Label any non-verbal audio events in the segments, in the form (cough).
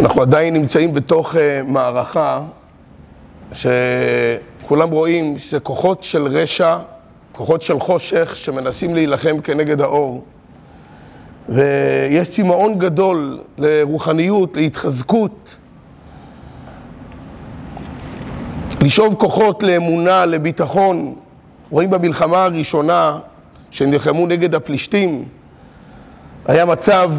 אנחנו עדיין נמצאים בתוך uh, מערכה שכולם רואים שזה כוחות של רשע, כוחות של חושך שמנסים להילחם כנגד האור. ויש צמאון גדול לרוחניות, להתחזקות, לשאוב כוחות לאמונה, לביטחון. רואים במלחמה הראשונה שנלחמו נגד הפלישתים, היה מצב,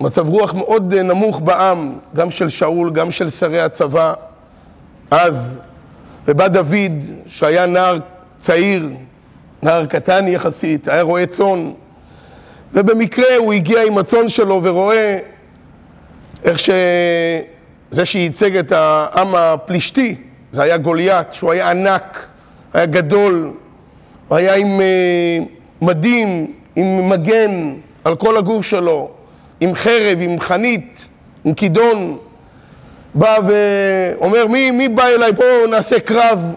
מצב רוח מאוד נמוך בעם, גם של שאול, גם של שרי הצבא. אז, ובא דוד, שהיה נער צעיר, נער קטן יחסית, היה רועה צאן, ובמקרה הוא הגיע עם הצאן שלו ורואה איך שזה שייצג את העם הפלישתי, זה היה גוליית, שהוא היה ענק, היה גדול, הוא היה עם uh, מדים, עם מגן על כל הגוף שלו, עם חרב, עם חנית, עם כידון. בא ואומר, מי, מי בא אליי? פה נעשה קרב,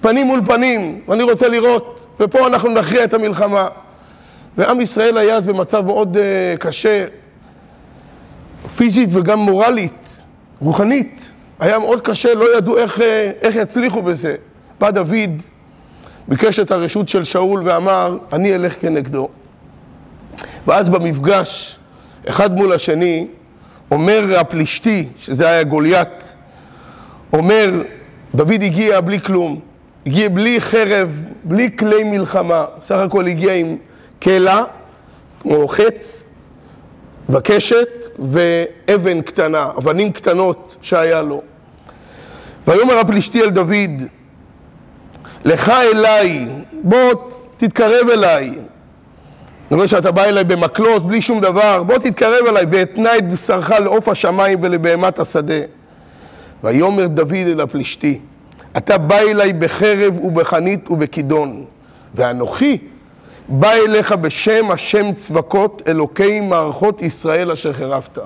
פנים מול פנים, ואני רוצה לראות, ופה אנחנו נכריע את המלחמה. ועם ישראל היה אז במצב מאוד uh, קשה, פיזית וגם מורלית, רוחנית. היה מאוד קשה, לא ידעו איך, אה, איך יצליחו בזה. בא דוד, ביקש את הרשות של שאול ואמר, אני אלך כנגדו. ואז במפגש, אחד מול השני, אומר הפלישתי, שזה היה גוליית, אומר, דוד הגיע בלי כלום, הגיע בלי חרב, בלי כלי מלחמה, סך הכל הגיע עם קלע, כמו חץ, וקשת ואבן קטנה, אבנים קטנות שהיה לו. ויאמר הפלישתי אל דוד, לך אליי, בוא תתקרב אליי. אני רואה שאתה בא אליי במקלות, בלי שום דבר, בוא תתקרב אליי ואתנה את בשרך לעוף השמיים ולבהמת השדה. ויאמר דוד אל הפלישתי, אתה בא אליי בחרב ובחנית ובכידון, ואנוכי בא אליך בשם השם צבקות אלוקי מערכות ישראל אשר חרבת.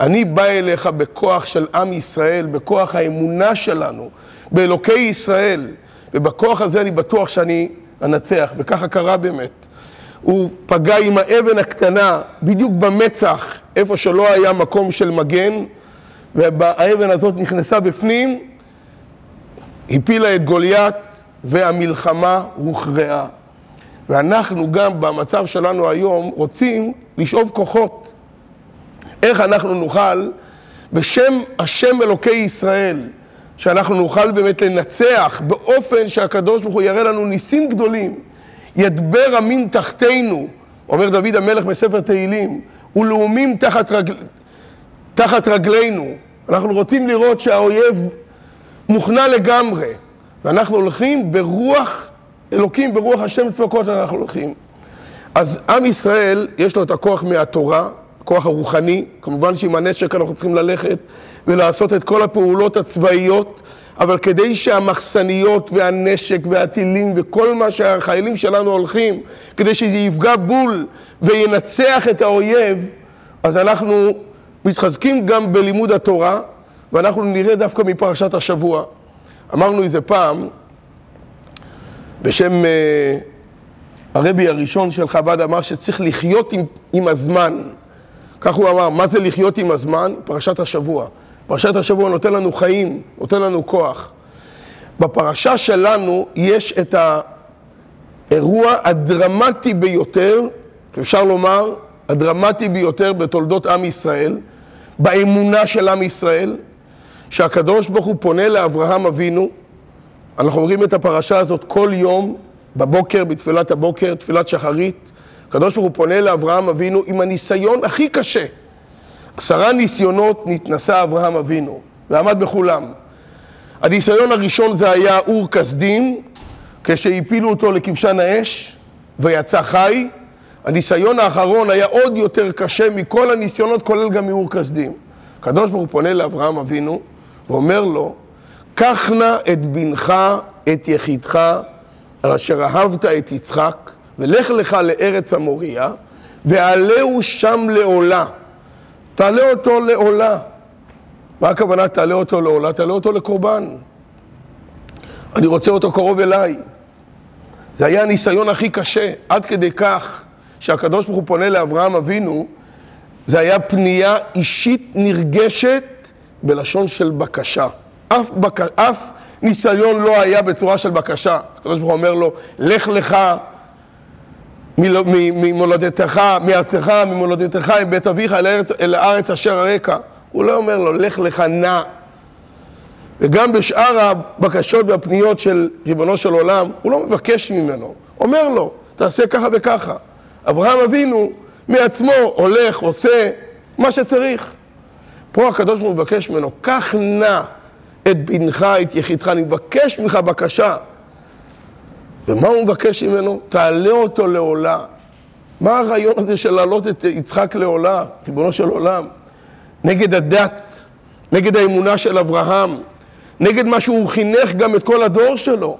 אני בא אליך בכוח של עם ישראל, בכוח האמונה שלנו, באלוקי ישראל, ובכוח הזה אני בטוח שאני אנצח, וככה קרה באמת. הוא פגע עם האבן הקטנה בדיוק במצח, איפה שלא היה מקום של מגן, והאבן הזאת נכנסה בפנים, הפילה את גוליית, והמלחמה הוכרעה. ואנחנו גם במצב שלנו היום רוצים לשאוב כוחות. איך אנחנו נוכל, בשם השם אלוקי ישראל, שאנחנו נוכל באמת לנצח באופן שהקדוש ברוך הוא יראה לנו ניסים גדולים. ידבר עמים תחתינו, אומר דוד המלך בספר תהילים, ולאומים תחת, רגל, תחת רגלינו. אנחנו רוצים לראות שהאויב מוכנע לגמרי, ואנחנו הולכים ברוח אלוקים, ברוח השם צבקות אנחנו הולכים. אז עם ישראל, יש לו את הכוח מהתורה, הכוח הרוחני, כמובן שעם הנשק אנחנו צריכים ללכת ולעשות את כל הפעולות הצבאיות, אבל כדי שהמחסניות והנשק והטילים וכל מה שהחיילים שלנו הולכים, כדי שזה יפגע בול וינצח את האויב, אז אנחנו מתחזקים גם בלימוד התורה, ואנחנו נראה דווקא מפרשת השבוע. אמרנו איזה פעם, בשם uh, הרבי הראשון של חב"ד אמר שצריך לחיות עם, עם הזמן. כך הוא אמר, מה זה לחיות עם הזמן? פרשת השבוע. פרשת השבוע נותן לנו חיים, נותן לנו כוח. בפרשה שלנו יש את האירוע הדרמטי ביותר, אפשר לומר, הדרמטי ביותר בתולדות עם ישראל, באמונה של עם ישראל, שהקדוש ברוך הוא פונה לאברהם אבינו, אנחנו אומרים את הפרשה הזאת כל יום, בבוקר, בתפילת הבוקר, תפילת שחרית, הקדוש ברוך הוא פונה לאברהם אבינו עם הניסיון הכי קשה. עשרה ניסיונות נתנסה אברהם אבינו, ועמד בכולם. הניסיון הראשון זה היה אור כסדים, כשהפילו אותו לכבשן האש, ויצא חי. הניסיון האחרון היה עוד יותר קשה מכל הניסיונות, כולל גם מאור כסדים. הקדוש ברוך הוא פונה לאברהם אבינו, ואומר לו, קח נא את בנך, את יחידך, אשר אהבת את יצחק, ולך לך לארץ המוריה, ועלהו שם לעולה. תעלה אותו לעולה. מה הכוונה תעלה אותו לעולה? תעלה אותו לקורבן. אני רוצה אותו קרוב אליי. זה היה הניסיון הכי קשה, עד כדי כך שהקדוש ברוך הוא פונה לאברהם אבינו זה היה פנייה אישית נרגשת בלשון של בקשה. אף, בק... אף ניסיון לא היה בצורה של בקשה. הקדוש ברוך הוא אומר לו, לך לך ממולדתך, מארצך, ממולדתך, מבית אביך אל הארץ, אל הארץ אשר הרקע. הוא לא אומר לו, לך לך נא. וגם בשאר הבקשות והפניות של ריבונו של עולם, הוא לא מבקש ממנו, אומר לו, תעשה ככה וככה. אברהם אבינו מעצמו הולך, עושה מה שצריך. פה הקדוש ברוך הוא מבקש ממנו, קח נא את בנך, את יחידך, אני מבקש ממך בקשה. ומה הוא מבקש ממנו? תעלה אותו לעולה. מה הרעיון הזה של להעלות את יצחק לעולה, ריבונו של עולם? נגד הדת, נגד האמונה של אברהם, נגד מה שהוא חינך גם את כל הדור שלו,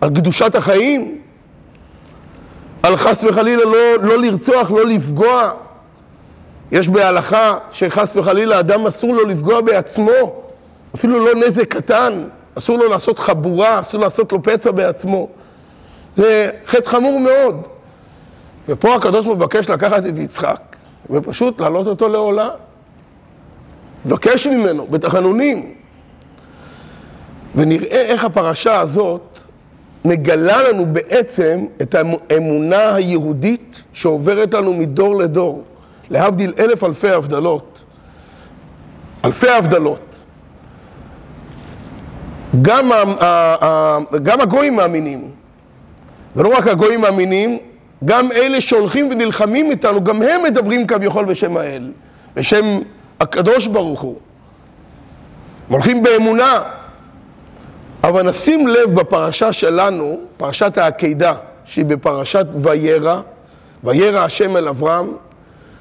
על קדושת החיים, על חס וחלילה לא, לא לרצוח, לא לפגוע. יש בהלכה שחס וחלילה אדם אסור לו לפגוע בעצמו, אפילו לא נזק קטן, אסור לו לעשות חבורה, אסור לעשות לו פצע בעצמו. זה חטא חמור מאוד. ופה הקדוש מבקש לקחת את יצחק ופשוט להעלות אותו לעולה. מבקש ממנו בתחנונים. ונראה איך הפרשה הזאת מגלה לנו בעצם את האמונה היהודית שעוברת לנו מדור לדור, להבדיל אלף אלפי הבדלות. אלפי הבדלות. גם, גם הגויים מאמינים, ולא רק הגויים מאמינים, גם אלה שהולכים ונלחמים איתנו, גם הם מדברים כביכול בשם האל, בשם הקדוש ברוך הוא. הולכים באמונה, אבל נשים לב בפרשה שלנו, פרשת העקידה, שהיא בפרשת וירא, וירא השם אל אברהם,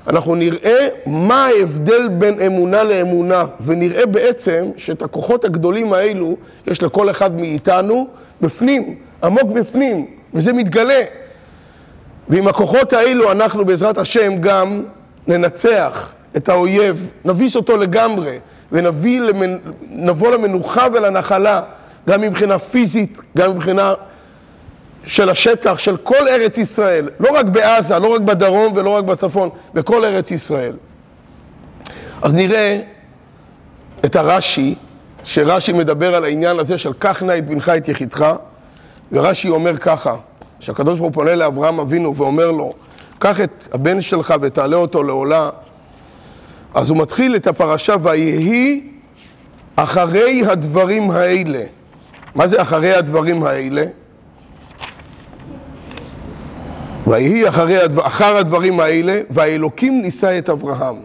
אנחנו נראה מה ההבדל בין אמונה לאמונה, ונראה בעצם שאת הכוחות הגדולים האלו יש לכל אחד מאיתנו בפנים, עמוק בפנים, וזה מתגלה. ועם הכוחות האלו אנחנו בעזרת השם גם ננצח את האויב, נביס אותו לגמרי, ונבוא למנ... למנוחה ולנחלה. גם מבחינה פיזית, גם מבחינה של השטח, של כל ארץ ישראל, לא רק בעזה, לא רק בדרום ולא רק בצפון, בכל ארץ ישראל. אז נראה את הרש"י, שרש"י מדבר על העניין הזה של קח נא את בנך את יחידך, ורש"י אומר ככה, שהקדוש ברוך הוא פונה לאברהם אבינו ואומר לו, קח את הבן שלך ותעלה אותו לעולה, אז הוא מתחיל את הפרשה, ויהי אחרי הדברים האלה. מה זה אחרי הדברים האלה? ויהי אחרי, אחר הדברים האלה, והאלוקים נישא את אברהם.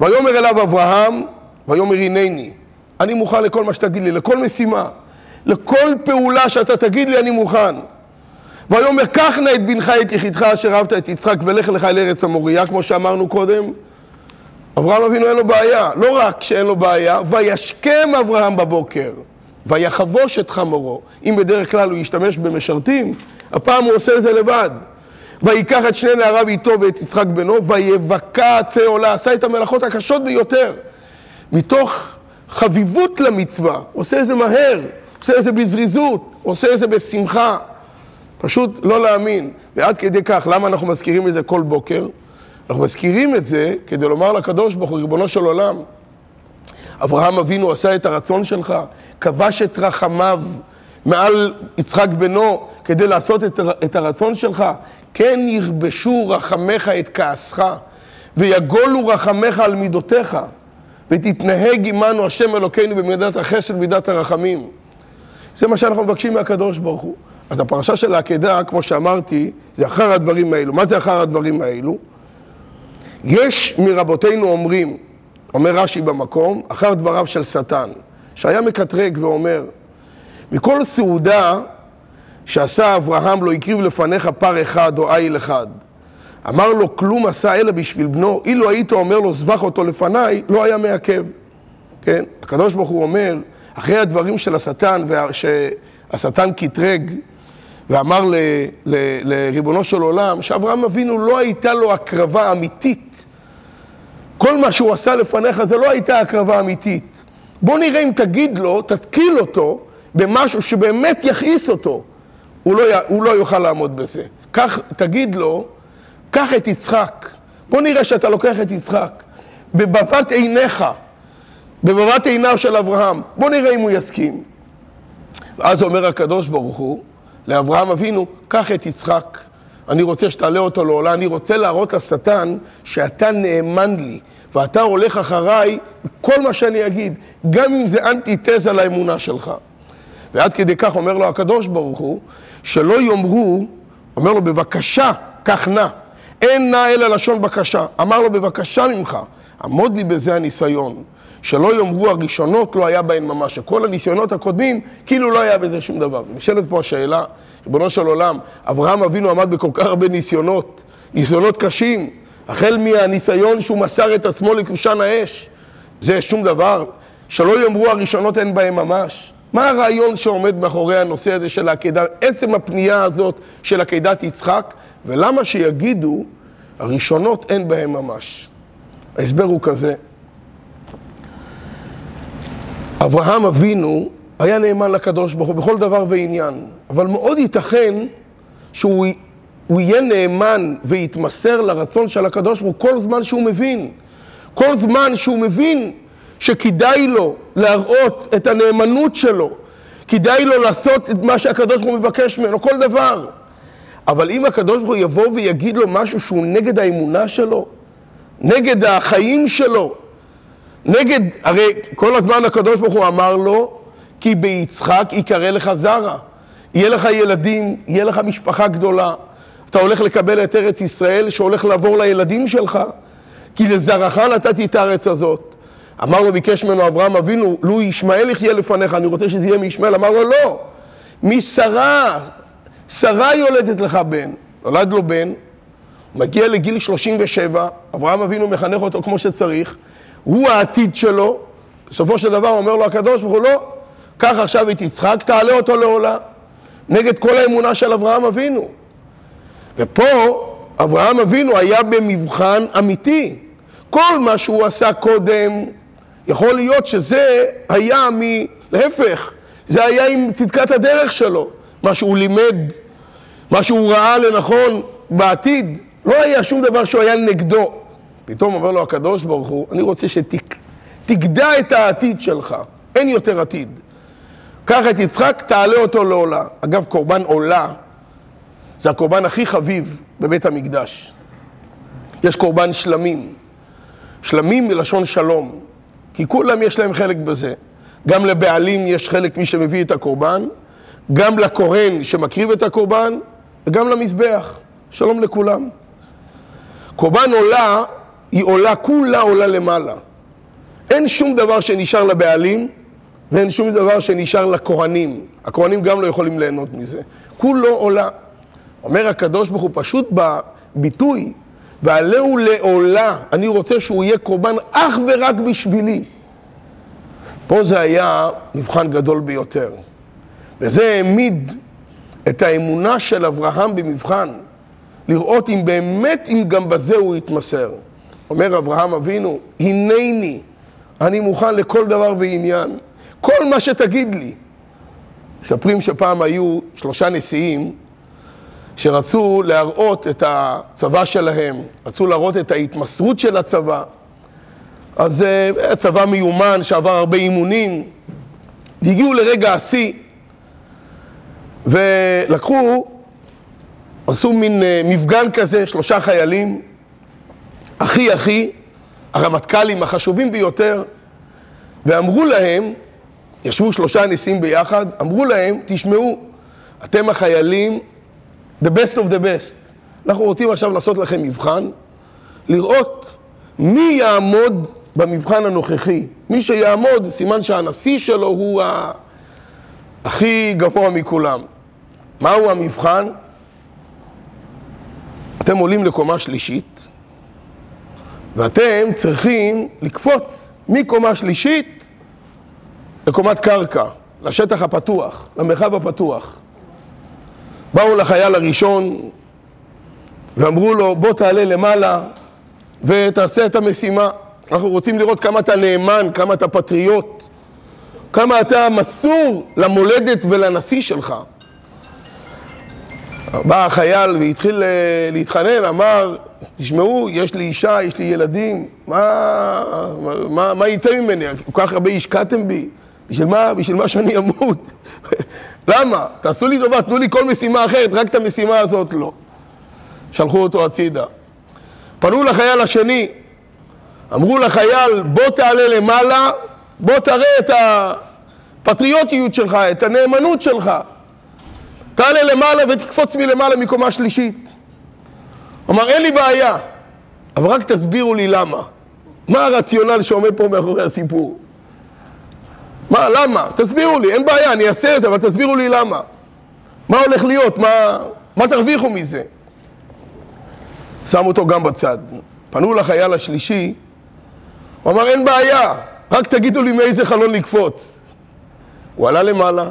ויאמר אליו אברהם, ויאמר הנני, אני מוכן לכל מה שתגיד לי, לכל משימה, לכל פעולה שאתה תגיד לי, אני מוכן. ויאמר, קח נא את בנך את יחידך אשר אהבת את יצחק ולך לך אל ארץ המוריה, כמו שאמרנו קודם. אברהם אבינו אין לו בעיה, לא רק שאין לו בעיה, וישכם אברהם בבוקר. ויחבוש את חמורו. אם בדרך כלל הוא ישתמש במשרתים, הפעם הוא עושה את זה לבד. ויקח את שני נעריו איתו ואת יצחק בנו, ויבקע עצי עולה, עשה את המלאכות הקשות ביותר. מתוך חביבות למצווה, עושה את זה מהר, עושה את זה בזריזות, עושה את זה בשמחה. פשוט לא להאמין. ועד כדי כך, למה אנחנו מזכירים את זה כל בוקר? אנחנו מזכירים את זה כדי לומר לקדוש ברוך הוא, ריבונו של עולם, אברהם אבינו עשה את הרצון שלך, כבש את רחמיו מעל יצחק בנו כדי לעשות את, את הרצון שלך. כן יכבשו רחמך את כעסך, ויגולו רחמך על מידותיך, ותתנהג עמנו השם אלוקינו במידת החסד ומידת הרחמים. זה מה שאנחנו מבקשים מהקדוש ברוך הוא. אז הפרשה של העקדה, כמו שאמרתי, זה אחר הדברים האלו. מה זה אחר הדברים האלו? יש מרבותינו אומרים, אומר רש"י במקום, אחר דבריו של שטן, שהיה מקטרג ואומר, מכל סעודה שעשה אברהם לא הקריב לפניך פר אחד או איל אחד. אמר לו, כלום עשה אלא בשביל בנו, אילו היית אומר לו, זבח אותו לפניי, לא היה מעכב. כן? הקדוש ברוך הוא אומר, אחרי הדברים של השטן, שהשטן קטרג, ואמר ל, ל, לריבונו של עולם, שאברהם אבינו לא הייתה לו הקרבה אמיתית. כל מה שהוא עשה לפניך זה לא הייתה הקרבה אמיתית. בוא נראה אם תגיד לו, תתקיל אותו במשהו שבאמת יכעיס אותו. הוא לא, הוא לא יוכל לעמוד בזה. כך, תגיד לו, קח את יצחק, בוא נראה שאתה לוקח את יצחק בבת עיניך, בבת עיניו של אברהם, בוא נראה אם הוא יסכים. ואז אומר הקדוש ברוך הוא לאברהם אבינו, קח את יצחק, אני רוצה שתעלה אותו לעולה, אני רוצה להראות לשטן שאתה נאמן לי, ואתה הולך אחריי כל מה שאני אגיד, גם אם זה אנטיתזה לאמונה שלך. ועד כדי כך אומר לו הקדוש ברוך הוא, שלא יאמרו, אומר לו בבקשה, קח נא, אין נא אלא לשון בקשה. אמר לו בבקשה ממך, עמוד לי בזה הניסיון. שלא יאמרו הראשונות לא היה בהן ממש, שכל הניסיונות הקודמים כאילו לא היה בזה שום דבר. נשאלת פה השאלה, ריבונו של עולם, אברהם אבינו עמד בכל כך הרבה ניסיונות, ניסיונות קשים, החל מהניסיון שהוא מסר את עצמו לכבשן האש, זה שום דבר, שלא יאמרו הראשונות אין בהם ממש. מה הרעיון שעומד מאחורי הנושא הזה של העקדה, עצם הפנייה הזאת של עקדת יצחק, ולמה שיגידו הראשונות אין בהם ממש? ההסבר הוא כזה, אברהם אבינו היה נאמן לקדוש ברוך הוא בכל דבר ועניין, אבל מאוד ייתכן שהוא יהיה נאמן ויתמסר לרצון של הקדוש ברוך הוא כל זמן שהוא מבין. כל זמן שהוא מבין שכדאי לו להראות את הנאמנות שלו, כדאי לו לעשות את מה שהקדוש ברוך הוא מבקש ממנו, כל דבר. אבל אם הקדוש ברוך הוא יבוא ויגיד לו משהו שהוא נגד האמונה שלו, נגד החיים שלו, נגד, הרי כל הזמן הקדוש ברוך הוא אמר לו, כי ביצחק יקרא לך זרע. יהיה לך ילדים, יהיה לך משפחה גדולה. אתה הולך לקבל את ארץ ישראל שהולך לעבור לילדים שלך, כי לזרעך נתתי את הארץ הזאת. אמר לו, ביקש ממנו אברהם אבינו, לו ישמעאל יחיה לפניך, אני רוצה שזה יהיה מישמעאל. אמר לו, לא, משרה, שרה יולדת לך בן. נולד לו בן, מגיע לגיל 37, אברהם אבינו מחנך אותו כמו שצריך, הוא העתיד שלו, בסופו של דבר אומר לו הקדוש ברוך הוא, לא, קח עכשיו את יצחק, תעלה אותו לעולה, נגד כל האמונה של אברהם אבינו. ופה אברהם אבינו היה במבחן אמיתי. כל מה שהוא עשה קודם, יכול להיות שזה היה מ... להפך, זה היה עם צדקת הדרך שלו. מה שהוא לימד, מה שהוא ראה לנכון בעתיד, לא היה שום דבר שהוא היה נגדו. פתאום אומר לו הקדוש ברוך הוא, אני רוצה שתגדע את העתיד שלך, אין יותר עתיד. קח את יצחק, תעלה אותו לעולה. אגב, קורבן עולה זה הקורבן הכי חביב בבית המקדש. יש קורבן שלמים. שלמים מלשון שלום, כי כולם יש להם חלק בזה. גם לבעלים יש חלק מי שמביא את הקורבן, גם לכהן שמקריב את הקורבן, וגם למזבח. שלום לכולם. קורבן עולה היא עולה, כולה עולה למעלה. אין שום דבר שנשאר לבעלים ואין שום דבר שנשאר לכהנים. הכהנים גם לא יכולים ליהנות מזה. כולו עולה. אומר הקדוש ברוך הוא פשוט בביטוי, ועלהו לעולה, אני רוצה שהוא יהיה קורבן אך ורק בשבילי. פה זה היה מבחן גדול ביותר. וזה העמיד את האמונה של אברהם במבחן, לראות אם באמת, אם גם בזה הוא יתמסר. אומר אברהם אבינו, הנני, אני מוכן לכל דבר ועניין, כל מה שתגיד לי. מספרים שפעם היו שלושה נשיאים שרצו להראות את הצבא שלהם, רצו להראות את ההתמסרות של הצבא. אז אה, היה צבא מיומן שעבר הרבה אימונים, והגיעו לרגע השיא, ולקחו, עשו מין אה, מפגן כזה, שלושה חיילים, הכי הכי, הרמטכ"לים החשובים ביותר, ואמרו להם, ישבו שלושה נשיאים ביחד, אמרו להם, תשמעו, אתם החיילים, the best of the best. אנחנו רוצים עכשיו לעשות לכם מבחן, לראות מי יעמוד במבחן הנוכחי. מי שיעמוד, סימן שהנשיא שלו הוא ה... הכי גבוה מכולם. מהו המבחן? אתם עולים לקומה שלישית, ואתם צריכים לקפוץ מקומה שלישית לקומת קרקע, לשטח הפתוח, למרחב הפתוח. באו לחייל הראשון ואמרו לו, בוא תעלה למעלה ותעשה את המשימה. אנחנו רוצים לראות כמה אתה נאמן, כמה אתה פטריוט, כמה אתה מסור למולדת ולנשיא שלך. בא החייל והתחיל אה, להתחנן, אמר, תשמעו, יש לי אישה, יש לי ילדים, מה, מה, מה יצא ממני? כל כך הרבה השקעתם בי, בשביל מה, בשביל מה שאני אמות? (laughs) למה? תעשו לי טובה, תנו לי כל משימה אחרת, רק את המשימה הזאת לא. שלחו אותו הצידה. פנו לחייל השני, אמרו לחייל, בוא תעלה למעלה, בוא תראה את הפטריוטיות שלך, את הנאמנות שלך. תעלה למעלה ותקפוץ מלמעלה מקומה שלישית. אמר, אין לי בעיה, אבל רק תסבירו לי למה. מה הרציונל שעומד פה מאחורי הסיפור? מה, למה? תסבירו לי, אין בעיה, אני אעשה את זה, אבל תסבירו לי למה. מה הולך להיות? מה, מה תרוויחו מזה? שם אותו גם בצד. פנו לחייל השלישי, הוא אמר, אין בעיה, רק תגידו לי מאיזה חלון לקפוץ. הוא עלה למעלה,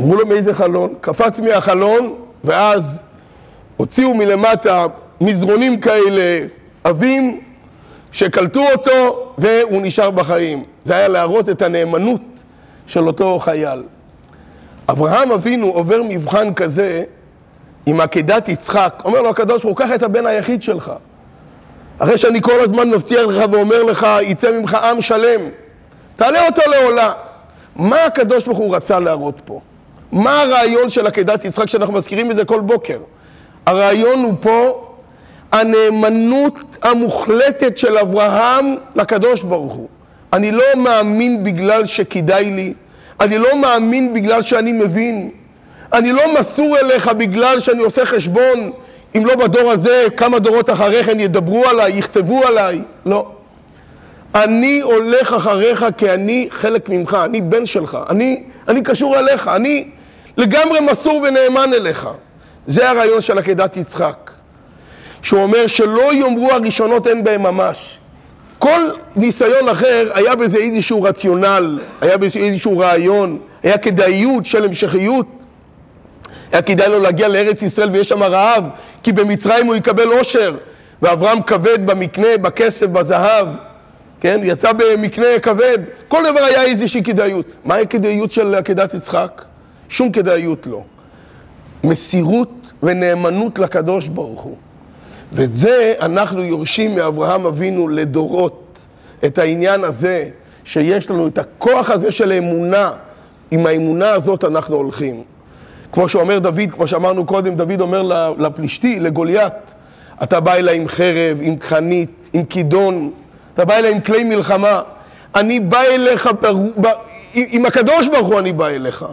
אמרו לו מאיזה חלון, קפץ מהחלון, ואז הוציאו מלמטה מזרונים כאלה עבים שקלטו אותו והוא נשאר בחיים. זה היה להראות את הנאמנות של אותו חייל. אברהם אבינו עובר מבחן כזה עם עקדת יצחק. אומר לו הקדוש ברוך הוא, קח את הבן היחיד שלך. אחרי שאני כל הזמן מבטיח לך ואומר לך, יצא ממך עם שלם. תעלה אותו לעולה. מה הקדוש ברוך הוא רצה להראות פה? מה הרעיון של עקדת יצחק שאנחנו מזכירים את זה כל בוקר? הרעיון הוא פה הנאמנות המוחלטת של אברהם לקדוש ברוך הוא. אני לא מאמין בגלל שכדאי לי, אני לא מאמין בגלל שאני מבין, אני לא מסור אליך בגלל שאני עושה חשבון, אם לא בדור הזה, כמה דורות אחרי כן ידברו עליי, יכתבו עליי. לא. אני הולך אחריך כי אני חלק ממך, אני בן שלך, אני, אני קשור אליך, אני לגמרי מסור ונאמן אליך. זה הרעיון של עקדת יצחק. שהוא אומר שלא יאמרו הראשונות אין בהם ממש. כל ניסיון אחר היה בזה איזשהו רציונל, היה בזה איזשהו רעיון, היה כדאיות של המשכיות. היה כדאי לו להגיע לארץ ישראל ויש שם רעב, כי במצרים הוא יקבל עושר, ואברהם כבד במקנה, בכסף, בזהב, כן? יצא במקנה כבד, כל דבר היה איזושהי כדאיות. מהי הכדאיות של עקדת יצחק? שום כדאיות לא. מסירות ונאמנות לקדוש ברוך הוא. ואת זה אנחנו יורשים מאברהם אבינו לדורות, את העניין הזה, שיש לנו את הכוח הזה של אמונה, עם האמונה הזאת אנחנו הולכים. כמו שאומר דוד, כמו שאמרנו קודם, דוד אומר לפלישתי, לגוליית, אתה בא אליי עם חרב, עם חנית, עם כידון, אתה בא אליי עם כלי מלחמה. אני בא אליך, בר... ב... עם הקדוש ברוך הוא אני בא אליך.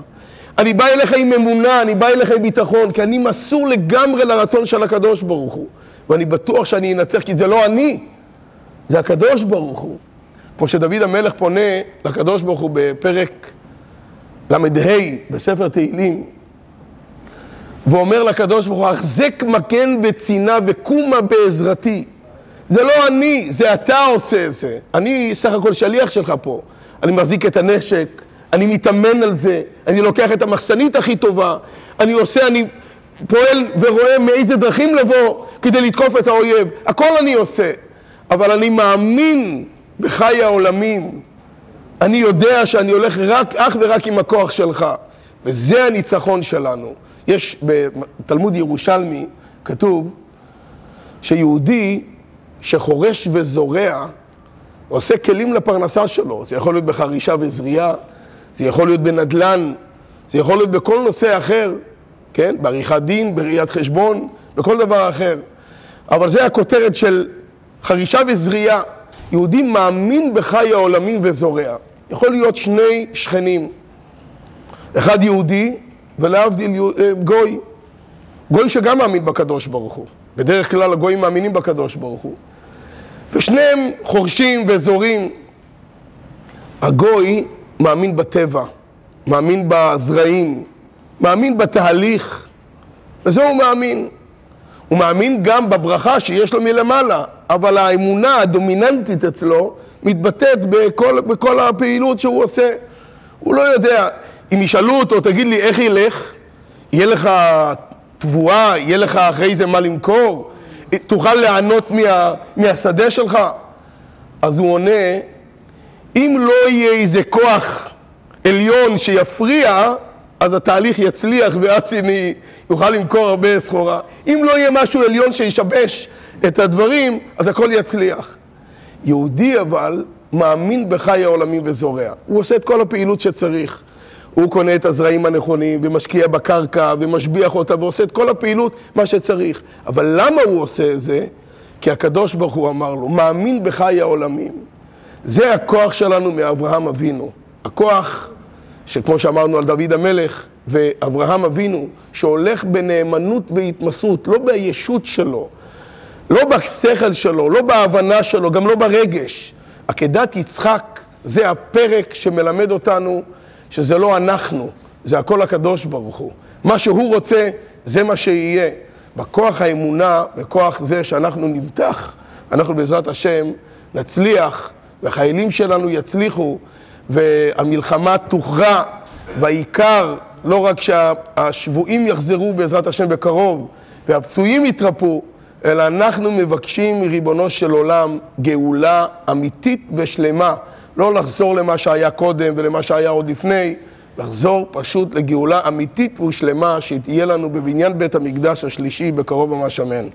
אני בא אליך עם אמונה, אני בא אליך עם ביטחון, כי אני מסור לגמרי לרצון של הקדוש ברוך הוא. ואני בטוח שאני אנצח, כי זה לא אני, זה הקדוש ברוך הוא. כמו שדוד המלך פונה לקדוש ברוך הוא בפרק ל"ה בספר תהילים, ואומר לקדוש ברוך הוא, החזק מגן וצינה וקומה בעזרתי. זה לא אני, זה אתה עושה את זה. אני סך הכל שליח שלך פה. אני מחזיק את הנשק, אני מתאמן על זה, אני לוקח את המחסנית הכי טובה, אני עושה, אני פועל ורואה מאיזה דרכים לבוא כדי לתקוף את האויב. הכל אני עושה, אבל אני מאמין בחי העולמים. אני יודע שאני הולך רק, אך ורק עם הכוח שלך, וזה הניצחון שלנו. יש בתלמוד ירושלמי, כתוב שיהודי שחורש וזורע, עושה כלים לפרנסה שלו, זה יכול להיות בחרישה וזריעה, זה יכול להיות בנדל"ן, זה יכול להיות בכל נושא אחר, כן? בעריכת דין, בראיית חשבון, בכל דבר אחר. אבל זה הכותרת של חרישה וזריעה. יהודי מאמין בחי העולמים וזורע. יכול להיות שני שכנים, אחד יהודי ולהבדיל אה, גוי. גוי שגם מאמין בקדוש ברוך הוא. בדרך כלל הגויים מאמינים בקדוש ברוך הוא. ושניהם חורשים וזורים. הגוי מאמין בטבע, מאמין בזרעים, מאמין בתהליך, וזה הוא מאמין. הוא מאמין גם בברכה שיש לו מלמעלה, אבל האמונה הדומיננטית אצלו מתבטאת בכל, בכל הפעילות שהוא עושה. הוא לא יודע, אם ישאלו אותו, תגיד לי, איך ילך? יהיה לך תבואה, יהיה לך אחרי זה מה למכור? תוכל ליהנות מה, מהשדה שלך? אז הוא עונה, אם לא יהיה איזה כוח עליון שיפריע, אז התהליך יצליח ואז אני יוכל למכור הרבה סחורה. אם לא יהיה משהו עליון שישבש את הדברים, אז הכל יצליח. יהודי אבל מאמין בחי העולמים וזורע. הוא עושה את כל הפעילות שצריך. הוא קונה את הזרעים הנכונים, ומשקיע בקרקע, ומשביח אותה, ועושה את כל הפעילות, מה שצריך. אבל למה הוא עושה את זה? כי הקדוש ברוך הוא אמר לו, מאמין בחי העולמים. זה הכוח שלנו מאברהם אבינו. הכוח שכמו שאמרנו על דוד המלך ואברהם אבינו, שהולך בנאמנות והתמסרות, לא בישות שלו, לא בשכל שלו, לא בהבנה שלו, גם לא ברגש. עקדת יצחק זה הפרק שמלמד אותנו שזה לא אנחנו, זה הכל הקדוש ברוך הוא. מה שהוא רוצה, זה מה שיהיה. בכוח האמונה, בכוח זה שאנחנו נבטח, אנחנו בעזרת השם נצליח, והחיילים שלנו יצליחו, והמלחמה תוכרע, והעיקר, לא רק שהשבויים יחזרו בעזרת השם בקרוב, והפצועים יתרפאו, אלא אנחנו מבקשים מריבונו של עולם גאולה אמיתית ושלמה. לא לחזור למה שהיה קודם ולמה שהיה עוד לפני, לחזור פשוט לגאולה אמיתית ושלמה שתהיה לנו בבניין בית המקדש השלישי בקרוב ממש אמן.